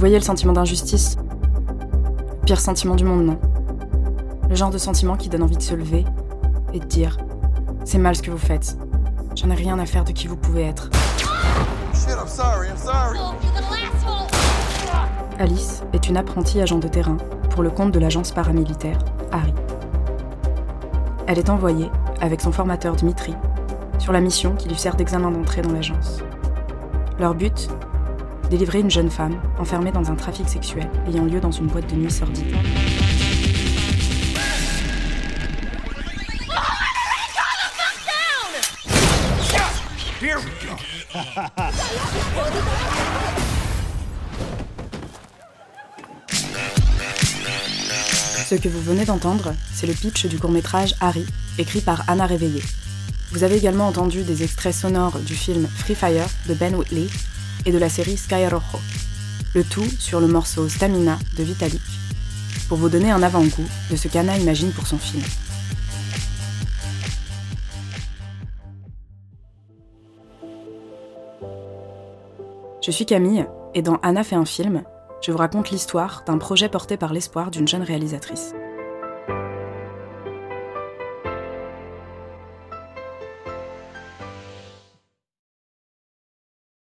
voyez le sentiment d'injustice? Pire sentiment du monde, non Le genre de sentiment qui donne envie de se lever et de dire C'est mal ce que vous faites. J'en ai rien à faire de qui vous pouvez être. Alice est une apprentie agent de terrain pour le compte de l'agence paramilitaire Harry. Elle est envoyée, avec son formateur Dmitri, sur la mission qui lui sert d'examen d'entrée dans l'agence. Leur but Délivrer une jeune femme enfermée dans un trafic sexuel ayant lieu dans une boîte de nuit sordide. Ce que vous venez d'entendre, c'est le pitch du court-métrage Harry, écrit par Anna Réveillé. Vous avez également entendu des extraits sonores du film Free Fire de Ben Whitley et de la série Sky Rojo. Le tout sur le morceau Stamina de Vitalik, pour vous donner un avant-goût de ce qu'Anna imagine pour son film. Je suis Camille, et dans Anna fait un film, je vous raconte l'histoire d'un projet porté par l'espoir d'une jeune réalisatrice.